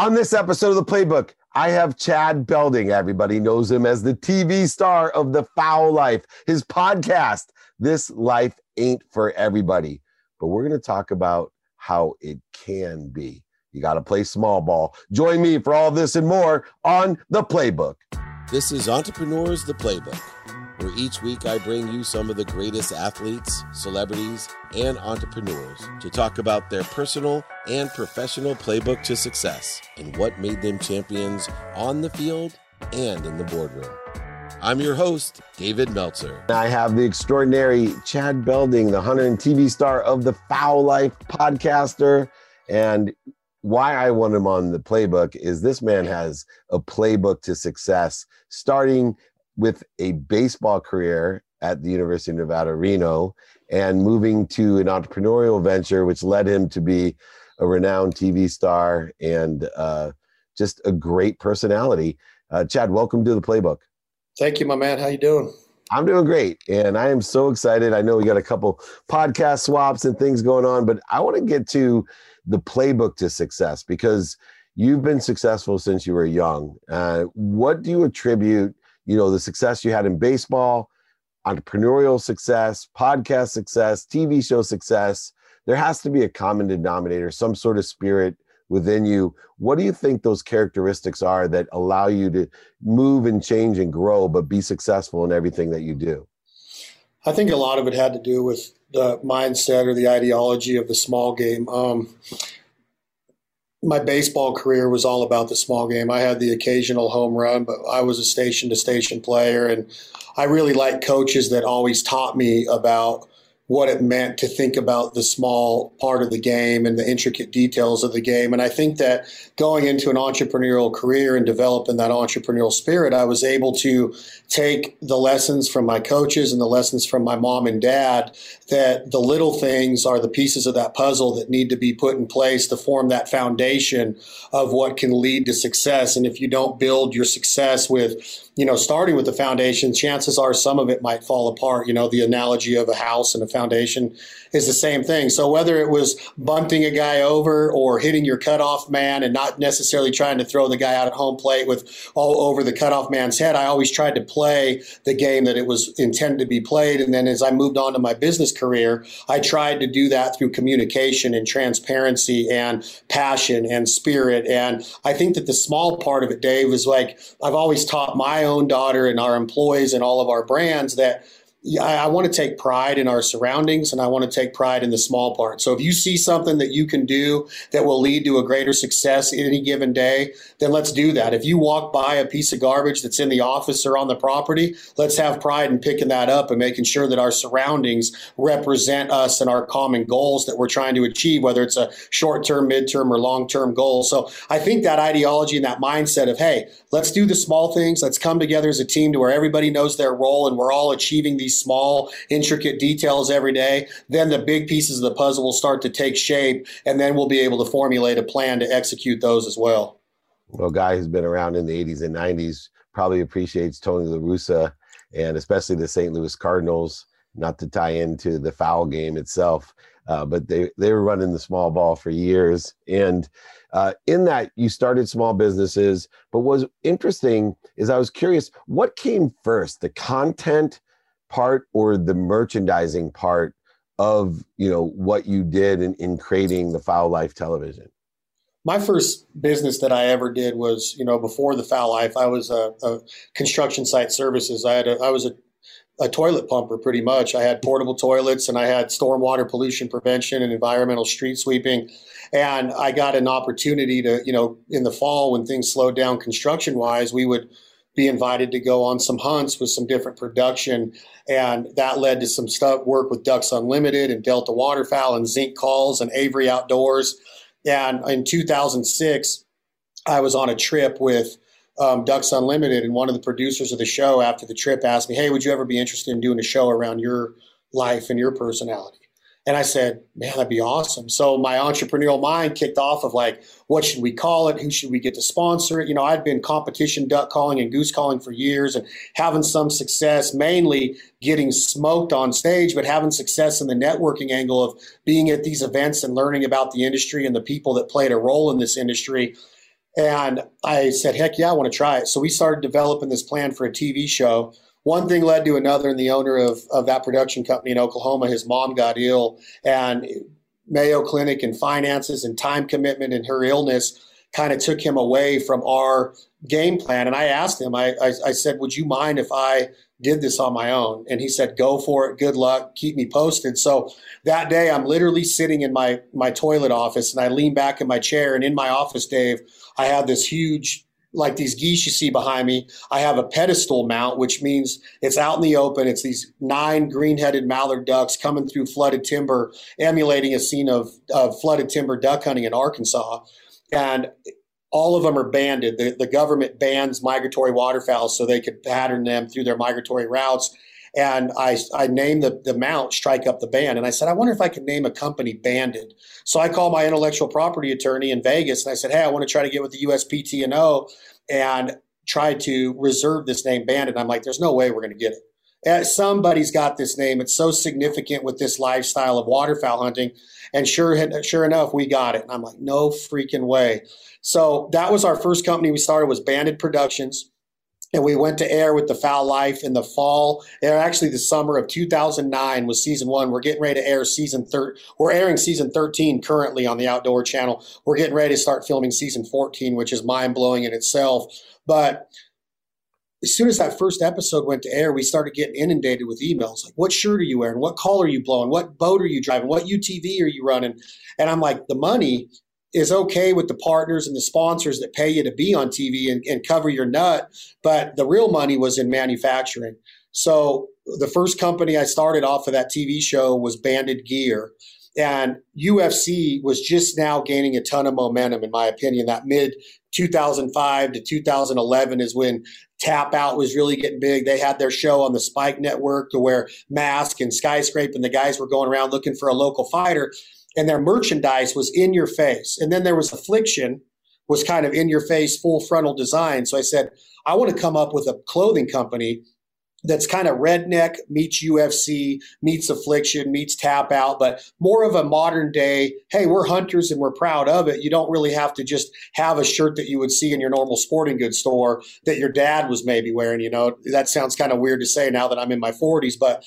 On this episode of the Playbook, I have Chad Belding. Everybody knows him as the TV star of The Fowl Life, his podcast, This Life Ain't for Everybody. But we're going to talk about how it can be. You got to play small ball. Join me for all this and more on The Playbook. This is Entrepreneurs The Playbook where each week I bring you some of the greatest athletes, celebrities, and entrepreneurs to talk about their personal and professional playbook to success and what made them champions on the field and in the boardroom. I'm your host, David Meltzer. I have the extraordinary Chad Belding, the hunter and TV star of the Fowl Life podcaster. And why I want him on the playbook is this man has a playbook to success, starting with a baseball career at the University of Nevada, Reno, and moving to an entrepreneurial venture, which led him to be a renowned TV star and uh, just a great personality. Uh, Chad, welcome to the Playbook. Thank you, my man. How you doing? I'm doing great, and I am so excited. I know we got a couple podcast swaps and things going on, but I want to get to the playbook to success because you've been successful since you were young. Uh, what do you attribute you know, the success you had in baseball, entrepreneurial success, podcast success, TV show success, there has to be a common denominator, some sort of spirit within you. What do you think those characteristics are that allow you to move and change and grow, but be successful in everything that you do? I think a lot of it had to do with the mindset or the ideology of the small game. Um, my baseball career was all about the small game. I had the occasional home run, but I was a station to station player. And I really like coaches that always taught me about what it meant to think about the small part of the game and the intricate details of the game. And I think that going into an entrepreneurial career and developing that entrepreneurial spirit, I was able to take the lessons from my coaches and the lessons from my mom and dad that the little things are the pieces of that puzzle that need to be put in place to form that foundation of what can lead to success. And if you don't build your success with you know, starting with the foundation, chances are some of it might fall apart. You know, the analogy of a house and a foundation is the same thing. So whether it was bunting a guy over or hitting your cutoff man and not necessarily trying to throw the guy out at home plate with all over the cutoff man's head, I always tried to play the game that it was intended to be played. And then as I moved on to my business career, I tried to do that through communication and transparency and passion and spirit. And I think that the small part of it, Dave, is like I've always taught my own daughter and our employees and all of our brands that I, I want to take pride in our surroundings and I want to take pride in the small part. So if you see something that you can do that will lead to a greater success in any given day, then let's do that. If you walk by a piece of garbage that's in the office or on the property, let's have pride in picking that up and making sure that our surroundings represent us and our common goals that we're trying to achieve, whether it's a short term, mid-term, or long term goal. So I think that ideology and that mindset of, hey, let's do the small things, let's come together as a team to where everybody knows their role and we're all achieving these these small, intricate details every day, then the big pieces of the puzzle will start to take shape, and then we'll be able to formulate a plan to execute those as well. Well, guy who's been around in the 80s and 90s probably appreciates Tony La Russa and especially the St. Louis Cardinals, not to tie into the foul game itself. Uh, but they, they were running the small ball for years. And uh, in that, you started small businesses. But what's interesting is I was curious what came first, the content part or the merchandising part of you know what you did in, in creating the fowl life television? My first business that i ever did was you know before the fowl life i was a, a construction site services. I had a, i was a, a toilet pumper pretty much. I had portable toilets and i had stormwater pollution prevention and environmental street sweeping. And i got an opportunity to you know in the fall when things slowed down construction wise we would be invited to go on some hunts with some different production. And that led to some stuff, work with Ducks Unlimited and Delta Waterfowl and Zink Calls and Avery Outdoors. And in 2006, I was on a trip with um, Ducks Unlimited, and one of the producers of the show after the trip asked me, Hey, would you ever be interested in doing a show around your life and your personality? And I said, man, that'd be awesome. So my entrepreneurial mind kicked off of like, what should we call it? Who should we get to sponsor it? You know, I'd been competition duck calling and goose calling for years and having some success, mainly getting smoked on stage, but having success in the networking angle of being at these events and learning about the industry and the people that played a role in this industry. And I said, heck yeah, I want to try it. So we started developing this plan for a TV show. One thing led to another, and the owner of, of that production company in Oklahoma, his mom got ill, and Mayo Clinic and finances and time commitment and her illness kind of took him away from our game plan. And I asked him, I, I, I, said, Would you mind if I did this on my own? And he said, Go for it. Good luck. Keep me posted. So that day, I'm literally sitting in my, my toilet office and I lean back in my chair. And in my office, Dave, I have this huge like these geese you see behind me, I have a pedestal mount, which means it's out in the open. It's these nine green-headed mallard ducks coming through flooded timber, emulating a scene of, of flooded timber duck hunting in Arkansas and all of them are banded. The, the government bans migratory waterfowl so they could pattern them through their migratory routes. And I, I named the, the mount Strike Up the Band. And I said, I wonder if I could name a company Banded. So I called my intellectual property attorney in Vegas and I said, Hey, I want to try to get with the USPTO and try to reserve this name Banded. I'm like, There's no way we're going to get it. And somebody's got this name. It's so significant with this lifestyle of waterfowl hunting and sure, sure enough, we got it. And I'm like, no freaking way. So that was our first company we started was Banded Productions. And we went to air with the Fowl Life in the fall. Actually, the summer of 2009 was season one. We're getting ready to air season third. We're airing season 13 currently on the Outdoor Channel. We're getting ready to start filming season 14, which is mind blowing in itself. But as soon as that first episode went to air, we started getting inundated with emails like, what shirt are you wearing? What call are you blowing? What boat are you driving? What UTV are you running? And I'm like, the money is okay with the partners and the sponsors that pay you to be on TV and, and cover your nut. But the real money was in manufacturing. So the first company I started off of that TV show was Banded Gear. And UFC was just now gaining a ton of momentum, in my opinion. That mid 2005 to 2011 is when Tap Out was really getting big. They had their show on the Spike Network to where Mask and SkySkrape and the guys were going around looking for a local fighter, and their merchandise was in your face. And then there was Affliction, was kind of in your face, full frontal design. So I said, I want to come up with a clothing company that's kind of redneck meets UFC, meets affliction, meets tap out, but more of a modern day, hey, we're hunters and we're proud of it. You don't really have to just have a shirt that you would see in your normal sporting goods store that your dad was maybe wearing. You know, that sounds kind of weird to say now that I'm in my 40s, but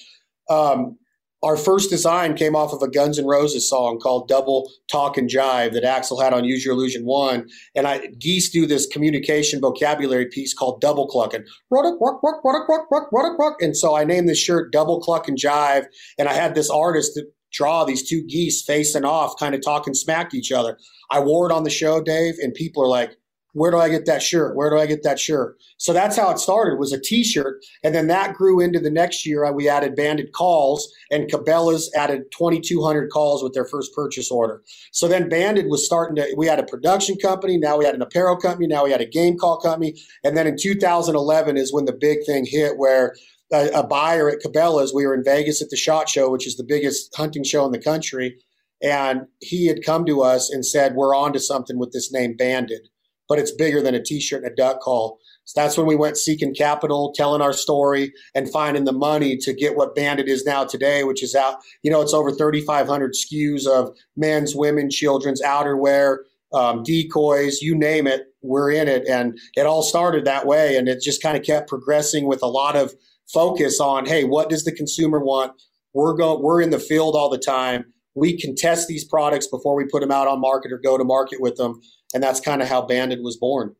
um, our first design came off of a Guns N' Roses song called Double Talk and Jive that Axl had on Use Your Illusion 1. And I geese do this communication vocabulary piece called Double Cluck and and so I named this shirt Double Cluck and Jive. And I had this artist draw these two geese facing off, kind of talking smack to each other. I wore it on the show, Dave, and people are like, where do I get that shirt? Where do I get that shirt? So that's how it started was a t-shirt. And then that grew into the next year. Uh, we added banded calls and Cabela's added 2,200 calls with their first purchase order. So then banded was starting to, we had a production company. Now we had an apparel company. Now we had a game call company. And then in 2011 is when the big thing hit where a, a buyer at Cabela's, we were in Vegas at the SHOT Show, which is the biggest hunting show in the country. And he had come to us and said, we're on to something with this name banded but it's bigger than a t-shirt and a duck call. So that's when we went seeking capital, telling our story, and finding the money to get what Banded is now today, which is out. You know, it's over 3,500 SKUs of men's, women, children's outerwear, um, decoys, you name it. We're in it, and it all started that way, and it just kind of kept progressing with a lot of focus on, hey, what does the consumer want? We're go, we're in the field all the time. We can test these products before we put them out on market or go to market with them and that's kind of how Banded was born.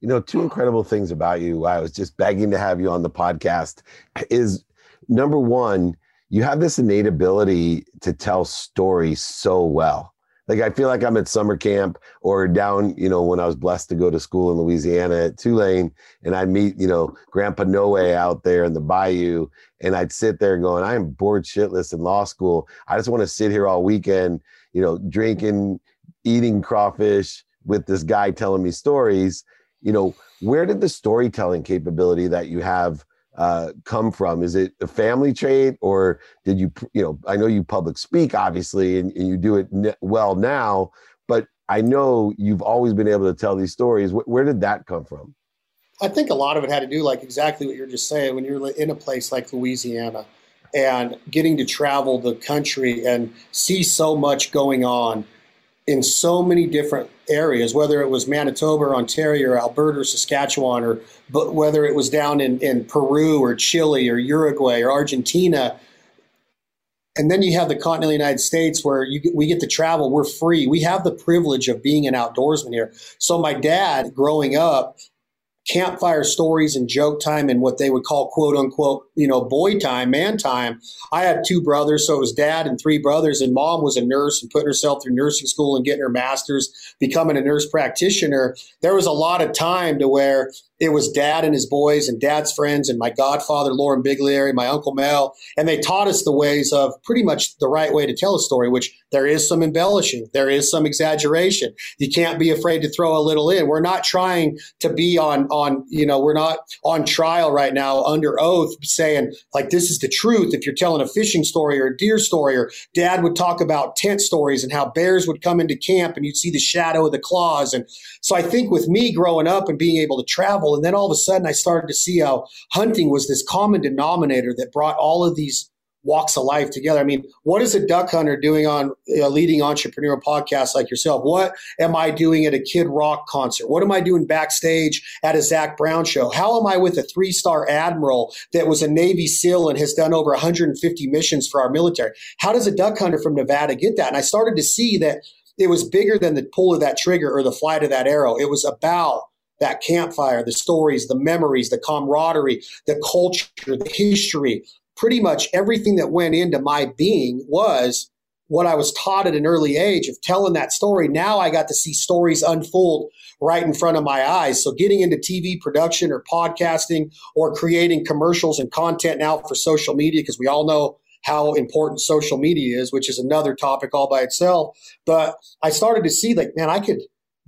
You know, two incredible things about you. I was just begging to have you on the podcast. Is number one, you have this innate ability to tell stories so well. Like I feel like I'm at summer camp or down, you know, when I was blessed to go to school in Louisiana at Tulane, and I'd meet, you know, Grandpa Noe out there in the bayou, and I'd sit there going, I am bored shitless in law school. I just want to sit here all weekend, you know, drinking, eating crawfish, with this guy telling me stories you know where did the storytelling capability that you have uh, come from? Is it a family trait or did you you know i know you public speak obviously and, and you do it n- well now but i know you've always been able to tell these stories. Where, where did that come from? I think a lot of it had to do like exactly what you're just saying when you're in a place like louisiana and getting to travel the country and see so much going on in so many different areas, whether it was Manitoba or Ontario or Alberta or Saskatchewan, or but whether it was down in, in Peru or Chile or Uruguay or Argentina. And then you have the continental United States where you, we get to travel. We're free. We have the privilege of being an outdoorsman here. So my dad, growing up, campfire stories and joke time and what they would call quote unquote, you know, boy time, man time. I had two brothers, so it was dad and three brothers, and mom was a nurse and putting herself through nursing school and getting her master's, becoming a nurse practitioner. There was a lot of time to where it was dad and his boys and dad's friends and my godfather, Lauren Biglieri, my uncle Mel, and they taught us the ways of pretty much the right way to tell a story, which there is some embellishing, there is some exaggeration. You can't be afraid to throw a little in. We're not trying to be on, on, you know, we're not on trial right now under oath saying like this is the truth. If you're telling a fishing story or a deer story, or dad would talk about tent stories and how bears would come into camp and you'd see the shadow of the claws. And so I think with me growing up and being able to travel, and then all of a sudden, I started to see how hunting was this common denominator that brought all of these walks of life together. I mean, what is a duck hunter doing on a leading entrepreneurial podcast like yourself? What am I doing at a Kid Rock concert? What am I doing backstage at a Zac Brown show? How am I with a three star admiral that was a Navy SEAL and has done over 150 missions for our military? How does a duck hunter from Nevada get that? And I started to see that it was bigger than the pull of that trigger or the flight of that arrow. It was about that campfire, the stories, the memories, the camaraderie, the culture, the history, pretty much everything that went into my being was what I was taught at an early age of telling that story. Now I got to see stories unfold right in front of my eyes. So getting into TV production or podcasting or creating commercials and content now for social media, because we all know how important social media is, which is another topic all by itself. But I started to see like, man, I could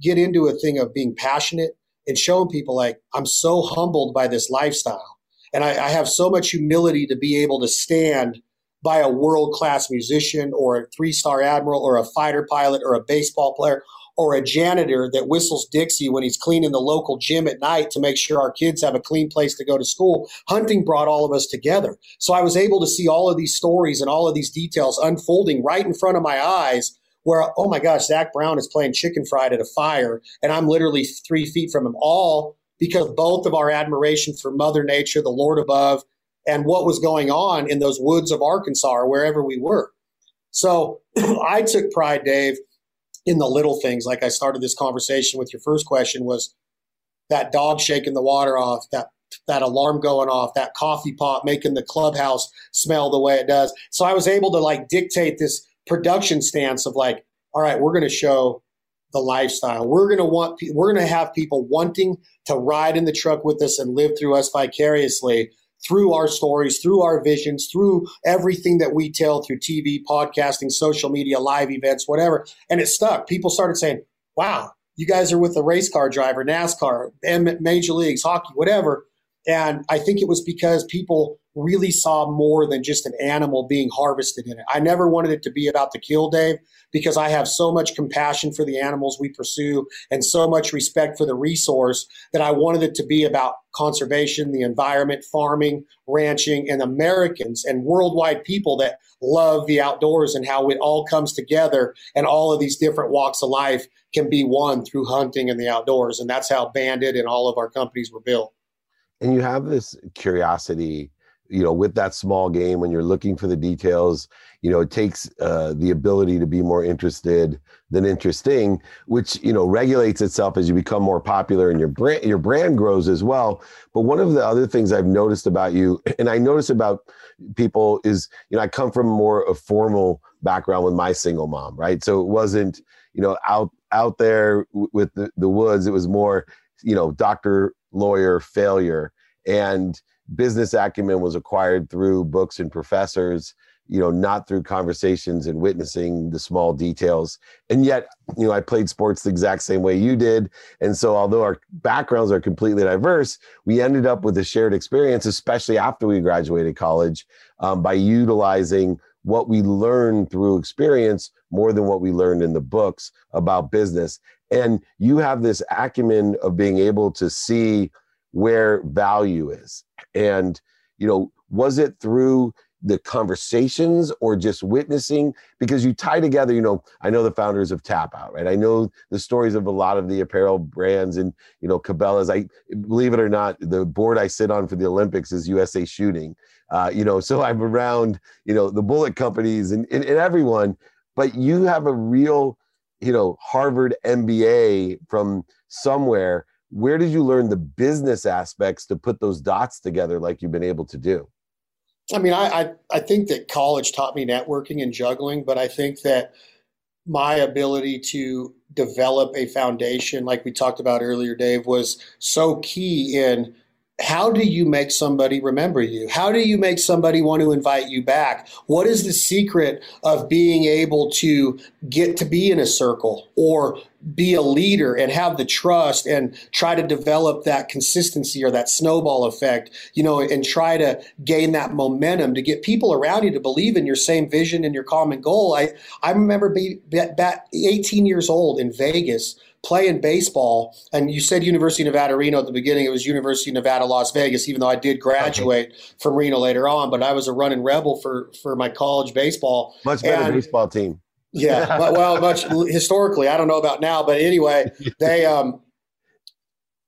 get into a thing of being passionate and showing people like I'm so humbled by this lifestyle. And I, I have so much humility to be able to stand by a world class musician or a three star admiral or a fighter pilot or a baseball player or a janitor that whistles Dixie when he's cleaning the local gym at night to make sure our kids have a clean place to go to school. Hunting brought all of us together. So I was able to see all of these stories and all of these details unfolding right in front of my eyes where, oh my gosh, Zac Brown is playing chicken fried at a fire, and I'm literally three feet from him, all because both of our admiration for Mother Nature, the Lord above, and what was going on in those woods of Arkansas or wherever we were. So I took pride, Dave, in the little things. Like I started this conversation with your first question was that dog shaking the water off, that that alarm going off, that coffee pot making the clubhouse smell the way it does. So I was able to like dictate this production stance of like, all right, we're going to show the lifestyle. We're going to want, we're going to have people wanting to ride in the truck with us and live through us vicariously through our stories, through our visions, through everything that we tell through TV, podcasting, social media, live events, whatever. And it stuck. People started saying, wow, you guys are with a race car driver, NASCAR, major leagues, hockey, whatever. And I think it was because people really saw more than just an animal being harvested in it. I never wanted it to be about the kill, Dave, because I have so much compassion for the animals we pursue and so much respect for the resource that I wanted it to be about conservation, the environment, farming, ranching, and Americans and worldwide people that love the outdoors and how it all comes together and all of these different walks of life can be won through hunting and the outdoors. And that's how Banded and all of our companies were built. And you have this curiosity you know with that small game when you're looking for the details you know it takes uh, the ability to be more interested than interesting which you know regulates itself as you become more popular and your brand your brand grows as well. But one of the other things i've noticed about you and i notice about people is you know i come from more a formal background with my single mom right? So it wasn't you know out out there with the, the woods. It was more you know doctor lawyer failure. And business acumen was acquired through books and professors you know not through conversations and witnessing the small details. And yet you know i played sports the exact same way you did. And so although our backgrounds are completely diverse we ended up with a shared experience especially after we graduated college um, by utilizing what we learned through experience more than what we learned in the books about business. And you have this acumen of being able to see where value is and you know was it through the conversations or just witnessing? Because you tie together you know i know the founders of tap out right? I know the stories of a lot of the apparel brands and you know cabela's. I believe it or not the board i sit on for the olympics is usa shooting. Uh, you know so i'm around you know the bullet companies and, and, and everyone. But you have a real you know harvard mba from somewhere where did you learn the business aspects to put those dots together like you've been able to do? I mean, I, I, I think that college taught me networking and juggling, but I think that my ability to develop a foundation, like we talked about earlier, Dave, was so key in how do you make somebody remember you? How do you make somebody want to invite you back? What is the secret of being able to get to be in a circle or be a leader and have the trust and try to develop that consistency or that snowball effect, you know, and try to gain that momentum to get people around you to believe in your same vision and your common goal. I, I remember being back 18 years old in Vegas playing baseball, and you said University of Nevada Reno at the beginning, it was University of Nevada Las Vegas, even though I did graduate okay. from Reno later on, but I was a running rebel for for my college baseball. Much better and, baseball team. yeah, well, much historically, I don't know about now, but anyway, they um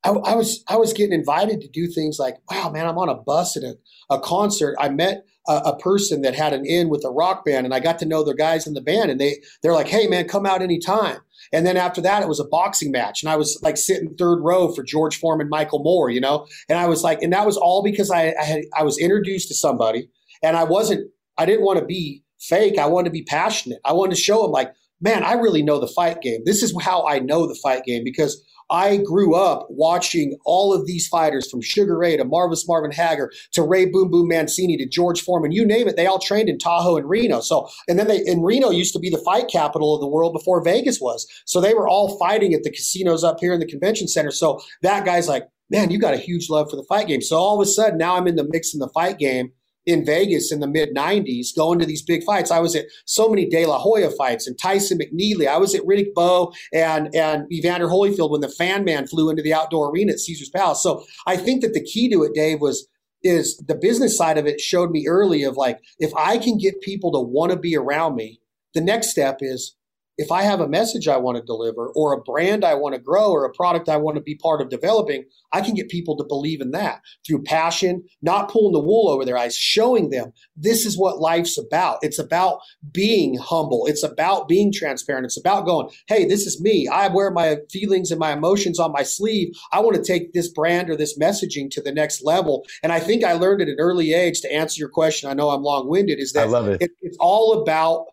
I, I, was I was getting invited to do things like, wow, man, I'm on a bus at a, a concert. I met a, a, person that had an in with a rock band, and I got to know the guys in the band, and they they're like, hey, man, come out anytime. And then after that, it was a boxing match, and I was like sitting third row for George Foreman, Michael Moorer, you know. And I was like, and that was all because I, I had I was introduced to somebody, and I wasn't I didn't want to be fake. I wanted to be passionate. I wanted to show them like, man, I really know the fight game. This is how I know the fight game because I grew up watching all of these fighters from Sugar Ray to Marvis Marvin Hagler to Ray Boom Boom Mancini to George Foreman, you name it. They all trained in Tahoe and Reno. So, and then they, in Reno used to be the fight capital of the world before Vegas was. So they were all fighting at the casinos up here in the convention center. So that guy's like, man, you got a huge love for the fight game. So all of a sudden now I'm in the mix in the fight game in Vegas in the mid 90s going to these big fights. I was at so many De La Hoya fights and Tyson McNeeley. I was at Riddick Bowe and, and Evander Holyfield when the fan man flew into the outdoor arena at Caesar's Palace. So I think that the key to it, Dave, was is the business side of it showed me early of like, if I can get people to want to be around me, the next step is if I have a message I want to deliver or a brand I want to grow or a product I want to be part of developing, I can get people to believe in that through passion, not pulling the wool over their eyes, showing them this is what life's about. It's about being humble. It's about being transparent. It's about going, hey, this is me. I wear my feelings and my emotions on my sleeve. I want to take this brand or this messaging to the next level. And I think I learned at an early age to answer your question. I know I'm long winded, is that I love it. It, it's all about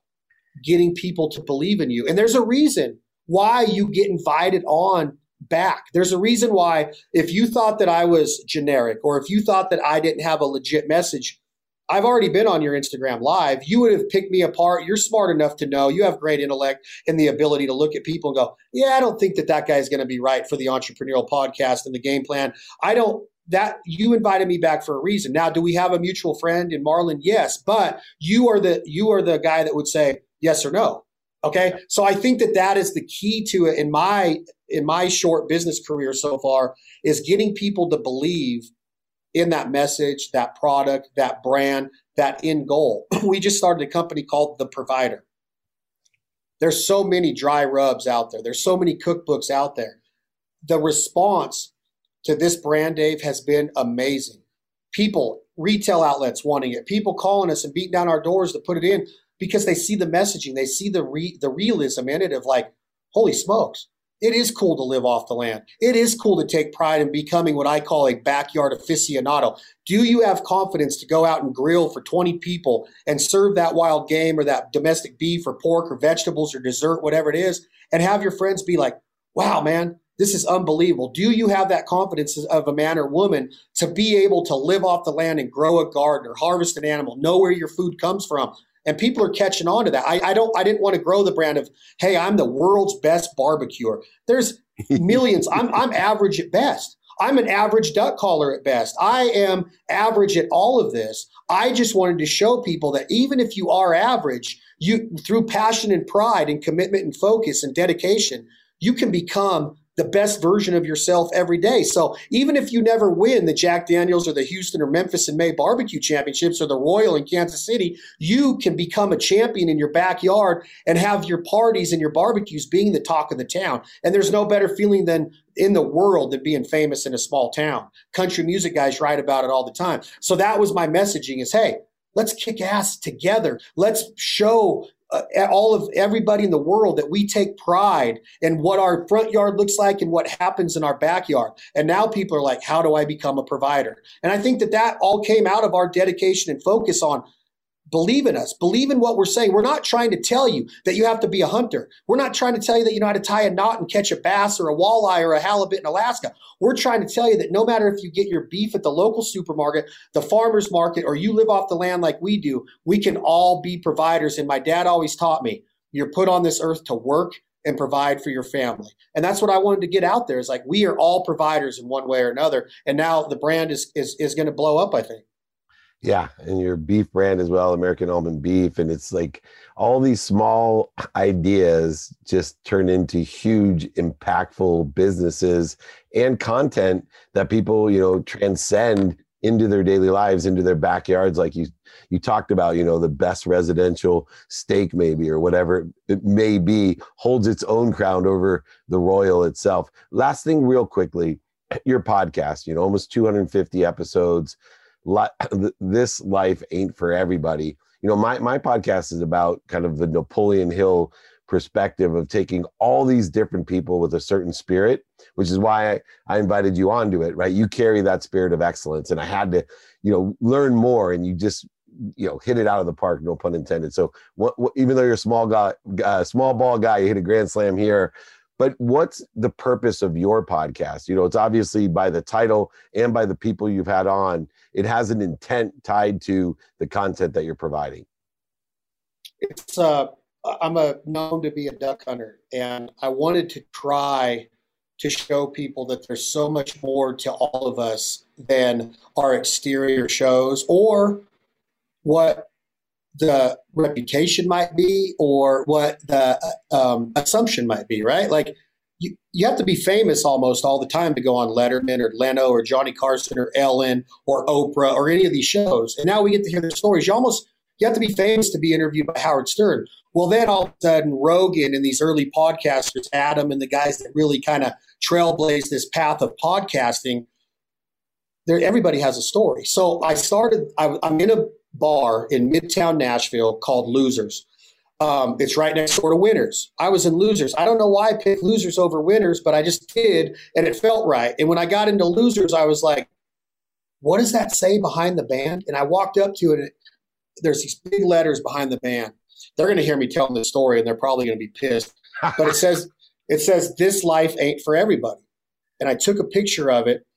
getting people to believe in you. And there's a reason why you get invited on back. There's a reason why if you thought that I was generic or if you thought that I didn't have a legit message, I've already been on your Instagram live. You would have picked me apart. You're smart enough to know you have great intellect and the ability to look at people and go, yeah, I don't think that that guy is going to be right for the entrepreneurial podcast and the game plan. I don't, that you invited me back for a reason. Now, do we have a mutual friend in Marlon? Yes, but you are the you are the guy that would say, yes or no? Okay? So i think that that is the key to it in my in my short business career so far is getting people to believe in that message that product that brand that end goal. We just started a company called the provider. There's so many dry rubs out there. There's so many cookbooks out there. The response to this brand dave has been amazing. People retail outlets wanting it. People calling us and beating down our doors to put it in because they see the messaging, they see the re- the realism in it of like, holy smokes, it is cool to live off the land. It is cool to take pride in becoming what I call a backyard aficionado. Do you have confidence to go out and grill for 20 people and serve that wild game or that domestic beef or pork or vegetables or dessert, whatever it is, and have your friends be like, wow, man, this is unbelievable. Do you have that confidence of a man or woman to be able to live off the land and grow a garden or harvest an animal, know where your food comes from, and people are catching on to that. I, I don't. I didn't want to grow the brand of, hey, I'm the world's best barbecuer. There's millions. I'm I'm average at best. I'm an average duck caller at best. I am average at all of this. I just wanted to show people that even if you are average, you through passion and pride and commitment and focus and dedication, you can become the best version of yourself every day. So even if you never win the Jack Daniels or the Houston or Memphis in May barbecue championships or the Royal in Kansas City, you can become a champion in your backyard and have your parties and your barbecues being the talk of the town. And there's no better feeling than in the world than being famous in a small town. Country music guys write about it all the time. So that was my messaging is, hey, let's kick ass together. Let's show uh, all of everybody in the world that we take pride in what our front yard looks like and what happens in our backyard. And now people are like, how do I become a provider? And I think that that all came out of our dedication and focus on Believe in us. Believe in what we're saying. We're not trying to tell you that you have to be a hunter. We're not trying to tell you that you know how to tie a knot and catch a bass or a walleye or a halibut in Alaska. We're trying to tell you that no matter if you get your beef at the local supermarket, the farmer's market, or you live off the land like we do, we can all be providers. And my dad always taught me you're put on this earth to work and provide for your family. And that's what I wanted to get out there is like we are all providers in one way or another. And now the brand is is is going to blow up, I think. Yeah, and your beef brand as well, American Almond Beef, and it's like all these small ideas just turn into huge, impactful businesses and content that people, you know, transcend into their daily lives, into their backyards. Like you, you talked about, you know, the best residential steak, maybe or whatever it may be, holds its own crown over the Royal itself. Last thing, real quickly, your podcast, you know, almost 250 episodes this life ain't for everybody. You know, my my podcast is about kind of the Napoleon Hill perspective of taking all these different people with a certain spirit, which is why I, I invited you onto it, right? You carry that spirit of excellence, and I had to, you know, learn more, and you just you know hit it out of the park no pun intended so what, what, even though you're a small guy uh, small ball guy you hit a grand slam here but what's the purpose of your podcast? You know it's obviously by the title and by the people you've had on it has an intent tied to the content that you're providing. It's uh i'm a known to be a duck hunter and i wanted to try to show people that there's so much more to all of us than our exterior shows or what the reputation might be or what the um, assumption might be, right? Like you, you have to be famous almost all the time to go on Letterman or Leno or Johnny Carson or Ellen or Oprah or any of these shows. And now we get to hear their stories. You almost you have to be famous to be interviewed by Howard Stern. Well, then all of a sudden, Rogan and these early podcasters, Adam and the guys that really kind of trailblazed this path of podcasting, everybody has a story. So I started. I, I'm in a bar in Midtown Nashville called Losers. Um, it's right next door to Winners. I was in Losers. I don't know why I picked Losers over Winners, but I just did, and it felt right. And when I got into Losers, I was like, "What does that say behind the band?" And I walked up to it. And there's these big letters behind the band. They're going to hear me telling the story, and they're probably going to be pissed. But it says, "It says this life ain't for everybody." And I took a picture of it,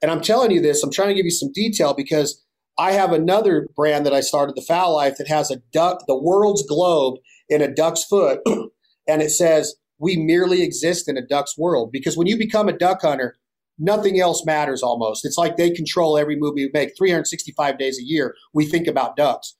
and I'm telling you this. I'm trying to give you some detail because I have another brand that I started, the Fowl Life, that has a duck, the world's globe in a duck's foot, and it says, "We merely exist in a duck's world." Because when you become a duck hunter, nothing else matters. Almost, it's like they control every move we make. 365 days a year, we think about ducks.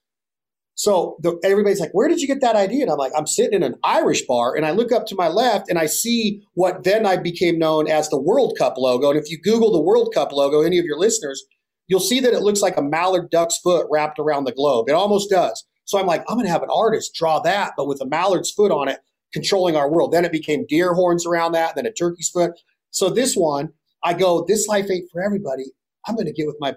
So the, everybody's like, "Where did you get that idea?" And I'm like, "I'm sitting in an Irish bar, and I look up to my left, and I see what then I became known as the World Cup logo. And if you Google the World Cup logo, any of your listeners you'll see that it looks like a mallard duck's foot wrapped around the globe. It almost does. So I'm like, I'm going to have an artist draw that, but with a mallard's foot on it, controlling our world. Then it became deer horns around that, then a turkey's foot. So this one, I go, this life ain't for everybody. I'm going to get with my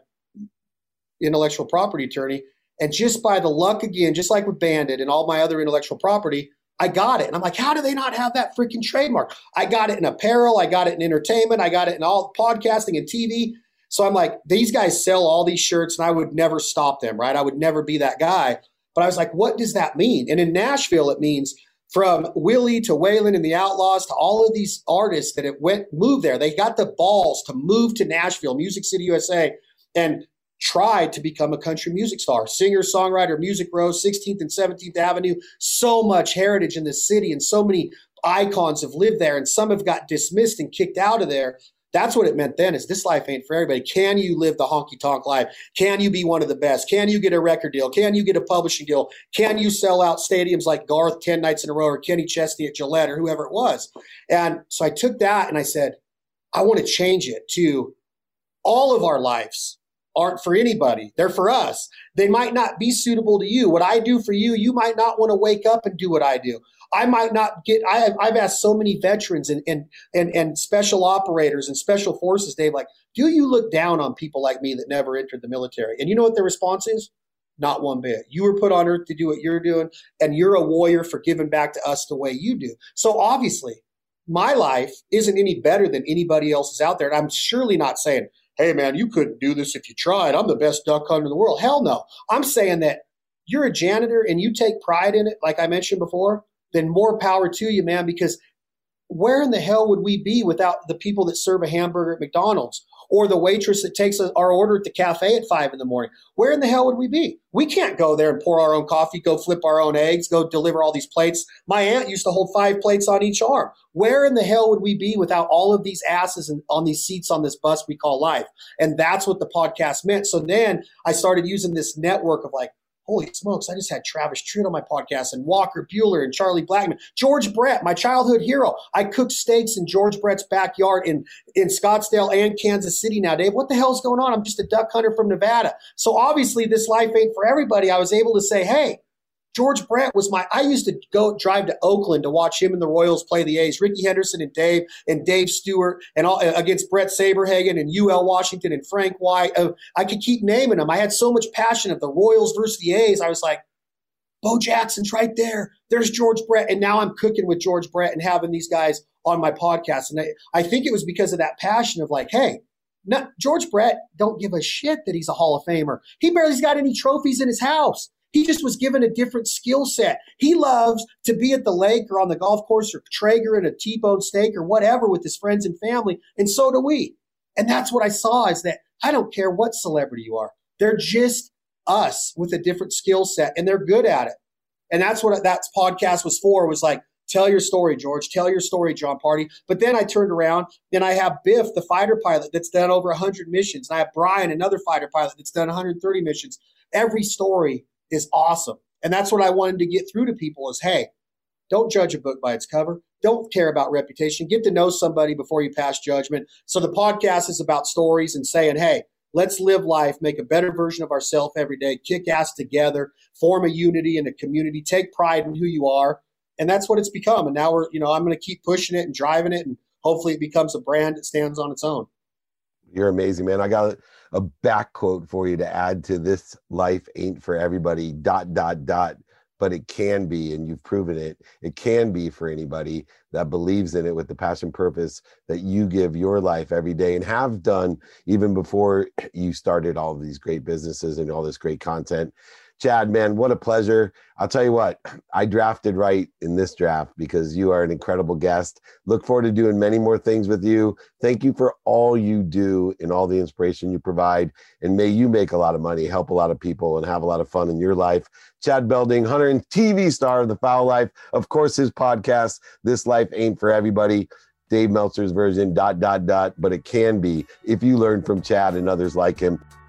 intellectual property attorney. And just by the luck again, just like with Banded and all my other intellectual property, I got it. And I'm like, how do they not have that freaking trademark? I got it in apparel, I got it in entertainment, I got it in all podcasting and TV. So I'm like, these guys sell all these shirts and I would never stop them, right? I would never be that guy. But I was like, what does that mean? And in Nashville, it means from Willie to Waylon and the Outlaws to all of these artists that it went moved there. They got the balls to move to Nashville, Music City, USA, and tried to become a country music star. Singer, songwriter, music rose, 16th and 17th Avenue. So much heritage in this city, and so many icons have lived there, and some have got dismissed and kicked out of there. That's what it meant then is this life ain't for everybody. Can you live the honky tonk life? Can you be one of the best? Can you get a record deal? Can you get a publishing deal? Can you sell out stadiums like Garth 10 nights in a row or Kenny Chesney at Gillette or whoever it was? And so I took that and I said, I want to change it to all of our lives aren't for anybody. They're for us. They might not be suitable to you. What I do for you, you might not want to wake up and do what I do. I might not get. I have, I've asked so many veterans and, and and and special operators and special forces, Dave. Like, do you look down on people like me that never entered the military? And you know what their response is? Not one bit. You were put on earth to do what you're doing, and you're a warrior for giving back to us the way you do. So obviously, my life isn't any better than anybody else's out there. And I'm surely not saying, hey, man, you couldn't do this if you tried. I'm the best duck hunter in the world. Hell no. I'm saying that you're a janitor and you take pride in it, like I mentioned before then more power to you, man, because where in the hell would we be without the people that serve a hamburger at McDonald's or the waitress that takes our order at the cafe at five in the morning? Where in the hell would we be? We can't go there and pour our own coffee, go flip our own eggs, go deliver all these plates. My aunt used to hold five plates on each arm. Where in the hell would we be without all of these asses on these seats on this bus we call life? And that's what the podcast meant. So then I started using this network of like, holy smokes, I just had Travis Tritt on my podcast and Walker Buehler and Charlie Blackmon, George Brett, my childhood hero. I cooked steaks in George Brett's backyard in, in Scottsdale and Kansas City now, Dave. What the hell's going on? I'm just a duck hunter from Nevada. So obviously this life ain't for everybody. I was able to say, hey, George Brett was my. I used to go drive to Oakland to watch him and the Royals play the A's. Rickey Henderson and Dave and Dave Stewart and all, against Bret Saberhagen and UL Washington and Frank White. Uh, I could keep naming them. I had so much passion of the Royals versus the A's. I was like, Bo Jackson's right there. There's George Brett, and now I'm cooking with George Brett and having these guys on my podcast. And I, I think it was because of that passion of like, hey. George Brett don't give a shit that he's a Hall of Famer. He barely's got any trophies in his house. He just was given a different skill set. He loves to be at the lake or on the golf course or Traeger and a T-bone steak or whatever with his friends and family. And so do we. And that's what I saw is that I don't care what celebrity you are. They're just us with a different skill set and they're good at it. And that's what that podcast was for was like, tell your story, George. Tell your story, John Party. But then I turned around and I have Biff, the fighter pilot that's done over 100 missions. And I have Brian, another fighter pilot that's done 130 missions. Every story is awesome. And that's what I wanted to get through to people is, hey, don't judge a book by its cover. Don't care about reputation. Get to know somebody before you pass judgment. So the podcast is about stories and saying, hey, let's live life, make a better version of ourselves every day, kick ass together, form a unity and a community, take pride in who you are. And that's what it's become. And now we're, you know, I'm going to keep pushing it and driving it. And hopefully it becomes a brand that stands on its own. You're amazing, man. I got a back quote for you to add to this life ain't for everybody dot dot dot but it can be and you've proven it it can be for anybody that believes in it with the passion purpose that you give your life every day and have done even before you started all these great businesses and all this great content Chad, man, what a pleasure. I'll tell you what, I drafted right in this draft because you are an incredible guest. Look forward to doing many more things with you. Thank you for all you do and all the inspiration you provide. And may you make a lot of money, help a lot of people, and have a lot of fun in your life. Chad Belding, hunter and TV star of The Fowl Life. Of course, his podcast, This Life Ain't for Everybody. Dave Meltzer's version, dot, dot, dot, but it can be if you learn from Chad and others like him.